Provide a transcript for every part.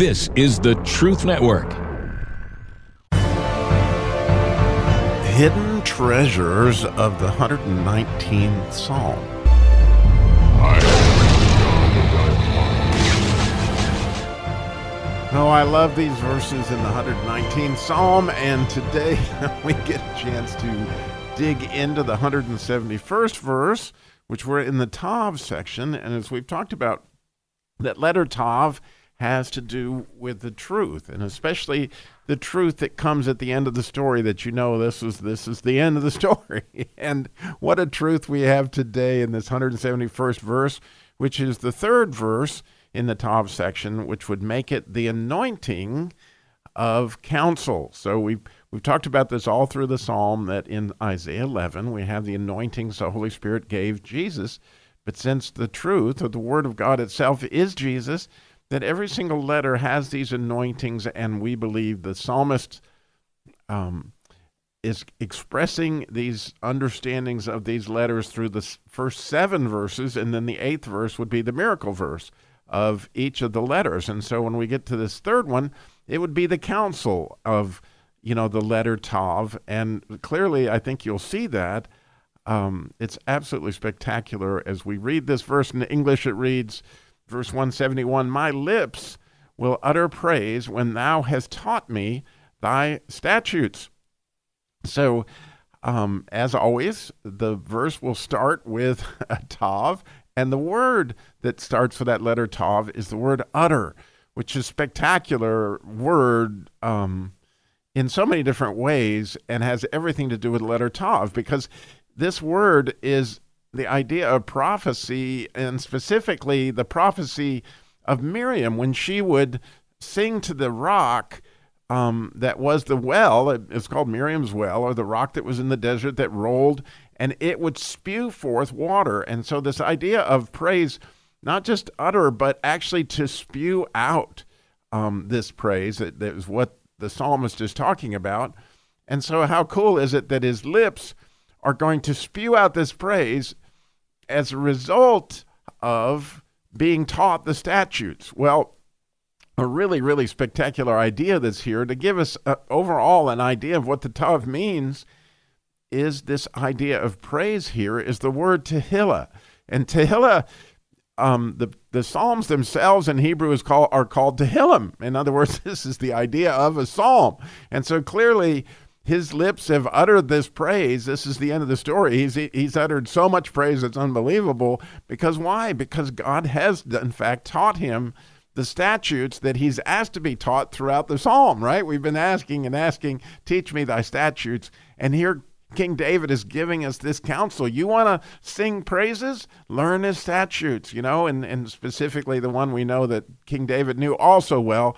This is the Truth Network. Hidden treasures of the 119th Psalm. Oh, I love these verses in the 119th Psalm, and today we get a chance to dig into the 171st verse, which we're in the Tav section. And as we've talked about, that letter Tav has to do with the truth, and especially the truth that comes at the end of the story that you know this is this is the end of the story. and what a truth we have today in this 171st verse, which is the third verse in the Tav section, which would make it the anointing of counsel. So we've we've talked about this all through the psalm that in Isaiah 11 we have the anointings the Holy Spirit gave Jesus, but since the truth of the Word of God itself is Jesus, that every single letter has these anointings, and we believe the psalmist um, is expressing these understandings of these letters through the first seven verses, and then the eighth verse would be the miracle verse of each of the letters. And so when we get to this third one, it would be the counsel of, you know, the letter Tav. And clearly, I think you'll see that. Um, it's absolutely spectacular. As we read this verse in English, it reads, verse 171 My lips will utter praise when thou hast taught me thy statutes. So, um, as always, the verse will start with a tav, and the word that starts with that letter Tav is the word utter, which is spectacular word um, in so many different ways and has everything to do with the letter Tav because this word is the idea of prophecy and specifically the prophecy of Miriam when she would sing to the rock um, that was the well. It's called Miriam's well, or the rock that was in the desert that rolled and it would spew forth water. And so, this idea of praise, not just utter, but actually to spew out um, this praise, that, that is what the psalmist is talking about. And so, how cool is it that his lips are going to spew out this praise as a result of being taught the statutes? Well, a really, really spectacular idea that's here to give us uh, overall an idea of what the Tav means is this idea of praise here is the word Tehillah. And Tehillah, um, the, the Psalms themselves in Hebrew is called, are called Tehillim. In other words, this is the idea of a psalm. And so clearly, his lips have uttered this praise. This is the end of the story. He's, he's uttered so much praise, it's unbelievable. Because why? Because God has, in fact, taught him the statutes that he's asked to be taught throughout the psalm, right? We've been asking and asking, teach me thy statutes. And here King David is giving us this counsel. You want to sing praises? Learn his statutes, you know, and, and specifically the one we know that King David knew also well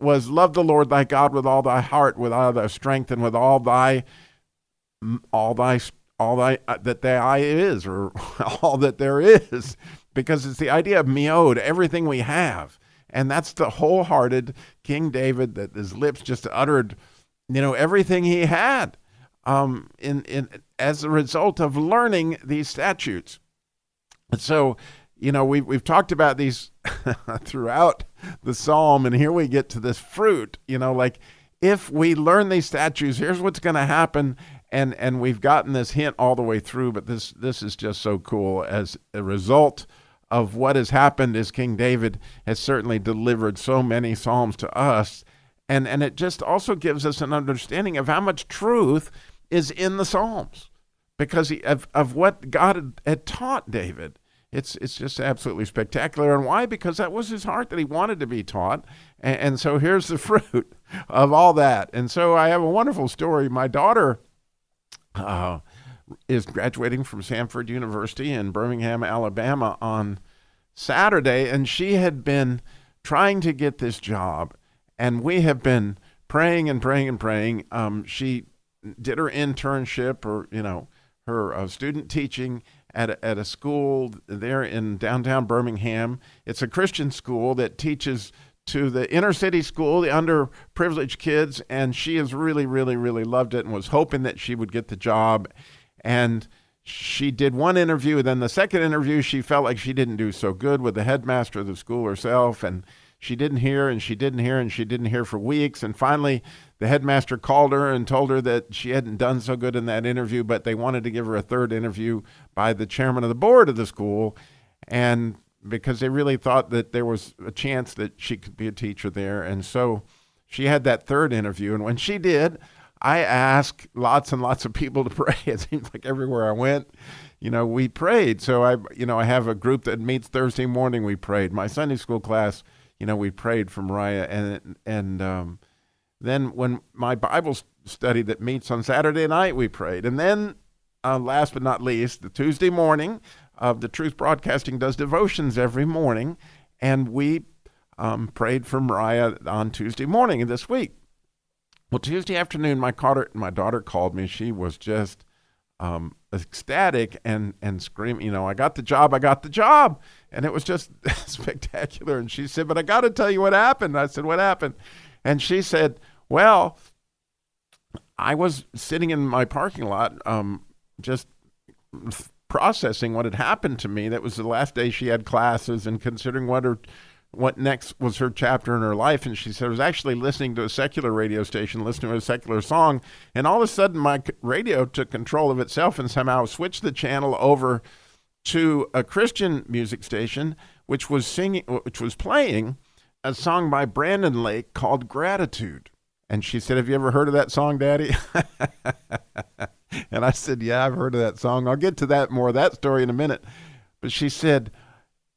was love the Lord thy God with all thy heart, with all thy strength, and with all thy all thy all thy uh, that thy is, or all that there is, because it's the idea of meod, everything we have, and that's the wholehearted King David that his lips just uttered, you know, everything he had um, in, in, as a result of learning these statutes. And so, you know, we've, we've talked about these throughout the psalm, and here we get to this fruit, you know, like if we learn these statutes, here's what's going to happen. And, and we've gotten this hint all the way through, but this, this is just so cool as a result of what has happened is King David has certainly delivered so many psalms to us and and it just also gives us an understanding of how much truth is in the Psalms because he, of, of what God had, had taught David. It's, it's just absolutely spectacular. And why? Because that was his heart that he wanted to be taught. And, and so here's the fruit of all that. And so I have a wonderful story. My daughter uh, is graduating from Samford University in Birmingham, Alabama on Saturday, and she had been trying to get this job. And we have been praying and praying and praying. Um, she did her internship or you know her uh, student teaching at a, at a school there in downtown Birmingham. It's a Christian school that teaches to the inner city school, the underprivileged kids, and she has really, really, really loved it and was hoping that she would get the job. And she did one interview, then the second interview, she felt like she didn't do so good with the headmaster of the school herself, and she didn't hear and she didn't hear and she didn't hear for weeks. And finally, the headmaster called her and told her that she hadn't done so good in that interview, but they wanted to give her a third interview by the chairman of the board of the school. And because they really thought that there was a chance that she could be a teacher there. And so she had that third interview. And when she did, I asked lots and lots of people to pray. It seems like everywhere I went, you know, we prayed. So I, you know, I have a group that meets Thursday morning. We prayed. My Sunday school class you know, we prayed for Mariah, and and um, then when my Bible study that meets on Saturday night, we prayed, and then uh, last but not least, the Tuesday morning of the Truth Broadcasting does devotions every morning, and we um, prayed for Mariah on Tuesday morning this week. Well, Tuesday afternoon, my daughter, my daughter called me. She was just um, ecstatic and and screaming. You know, I got the job. I got the job and it was just spectacular. And she said, "But I got to tell you what happened." I said, "What happened?" And she said, "Well, I was sitting in my parking lot, um, just processing what had happened to me. That was the last day she had classes, and considering what her what next was her chapter in her life. And she said, I was actually listening to a secular radio station, listening to a secular song, and all of a sudden my radio took control of itself and somehow switched the channel over to a Christian music station, which was singing, which was playing a song by Brandon Lake called "Gratitude." And she said, "Have you ever heard of that song, Daddy?" and I said, "Yeah, I've heard of that song. I'll get to that more that story in a minute." But she said,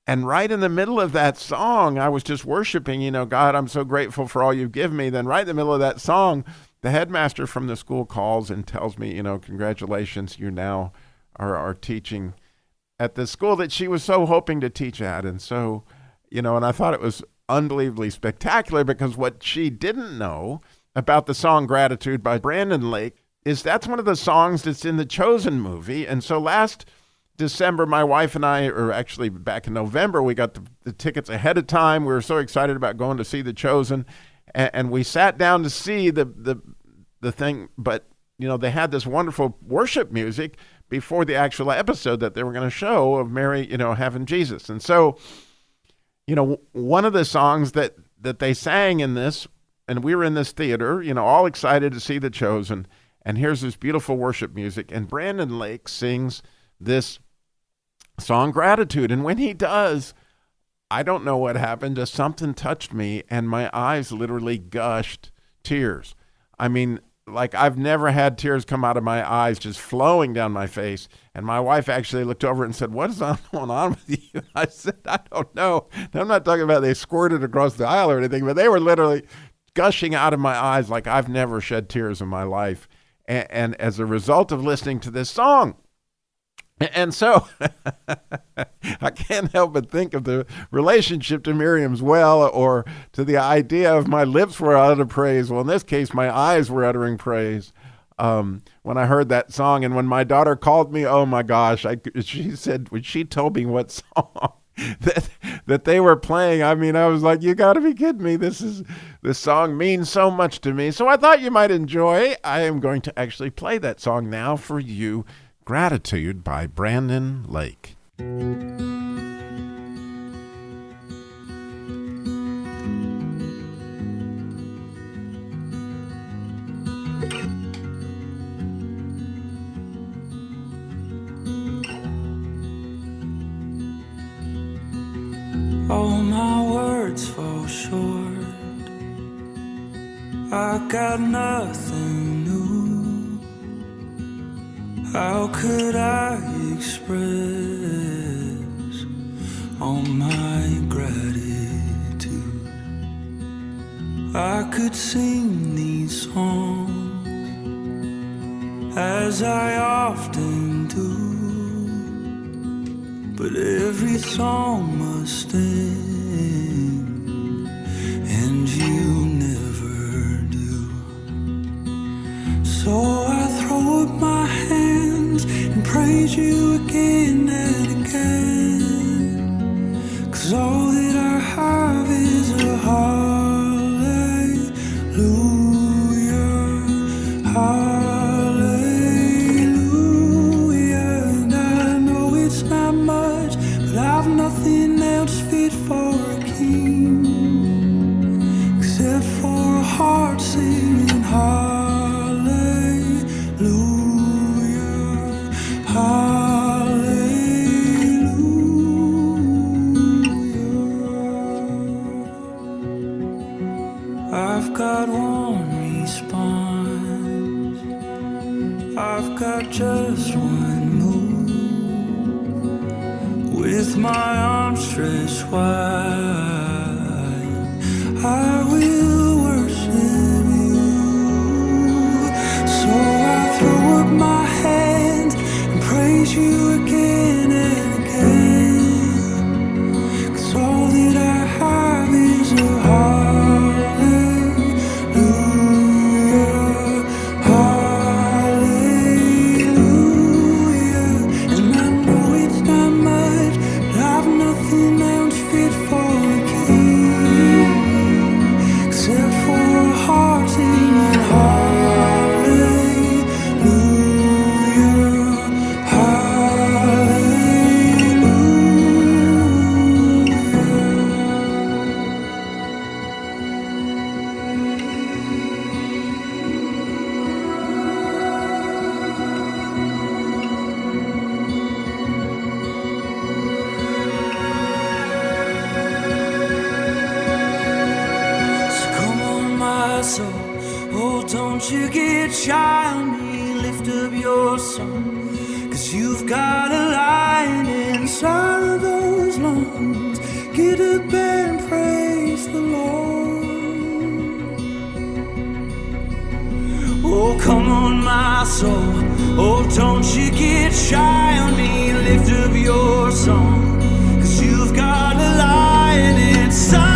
and right in the middle of that song, I was just worshiping, you know, God, I'm so grateful for all you've given me. Then, right in the middle of that song, the headmaster from the school calls and tells me, you know, congratulations, you now are, are teaching at the school that she was so hoping to teach at. And so, you know, and I thought it was unbelievably spectacular because what she didn't know about the song Gratitude by Brandon Lake is that's one of the songs that's in the Chosen movie. And so last December, my wife and I, or actually back in November, we got the, the tickets ahead of time. We were so excited about going to see The Chosen. And, and we sat down to see the, the, the thing, but, you know, they had this wonderful worship music before the actual episode that they were going to show of Mary, you know, having Jesus. And so, you know, one of the songs that that they sang in this, and we were in this theater, you know, all excited to see the chosen. And here's this beautiful worship music, and Brandon Lake sings this song gratitude. And when he does, I don't know what happened, just something touched me, and my eyes literally gushed tears. I mean, like I've never had tears come out of my eyes, just flowing down my face. And my wife actually looked over and said, "What is going on with you?" I said, "I don't know." Now, I'm not talking about they squirted across the aisle or anything, but they were literally gushing out of my eyes like I've never shed tears in my life. And, and as a result of listening to this song, and so I can't help but think of the relationship to Miriam's well or to the idea of my lips were uttering praise. Well, in this case, my eyes were uttering praise um, when I heard that song. And when my daughter called me, oh my gosh, I, she said, when she told me what song that, that they were playing, I mean, I was like, you got to be kidding me. This is this song means so much to me. So I thought you might enjoy. I am going to actually play that song now for you Gratitude by Brandon Lake. All my words fall short. I got nothing. How could I express all my gratitude? I could sing these songs as I often do, but every song must end, and you never do. So praise you I've got one response. I've got just one move. With my arms stretched wide, I will worship you. So I throw up my hands and praise you don't you get shy on me. Lift up your song. Cause you've got a lion inside of those lungs. Get up and praise the Lord. Oh, come on, my soul. Oh, don't you get shy on me. Lift up your song. Cause you've got a lion inside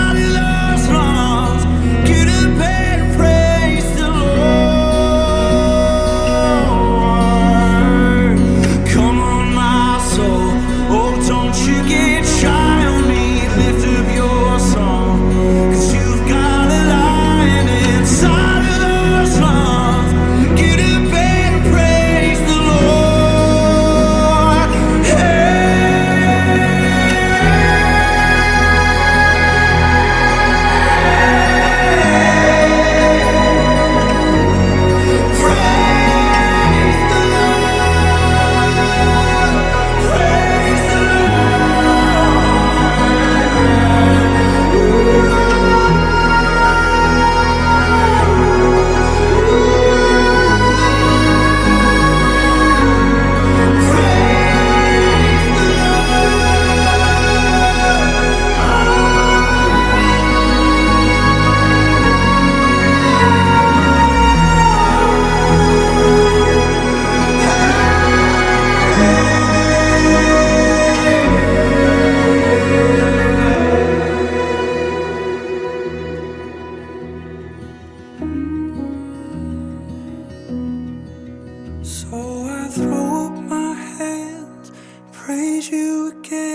So I throw up my hands, praise you again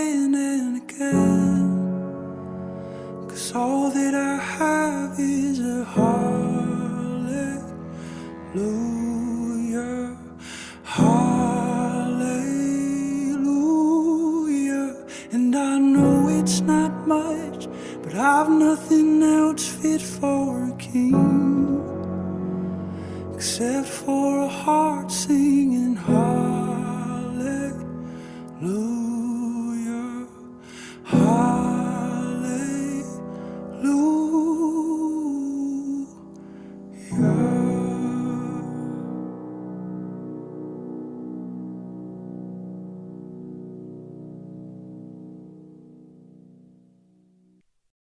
except for a heart hallelujah.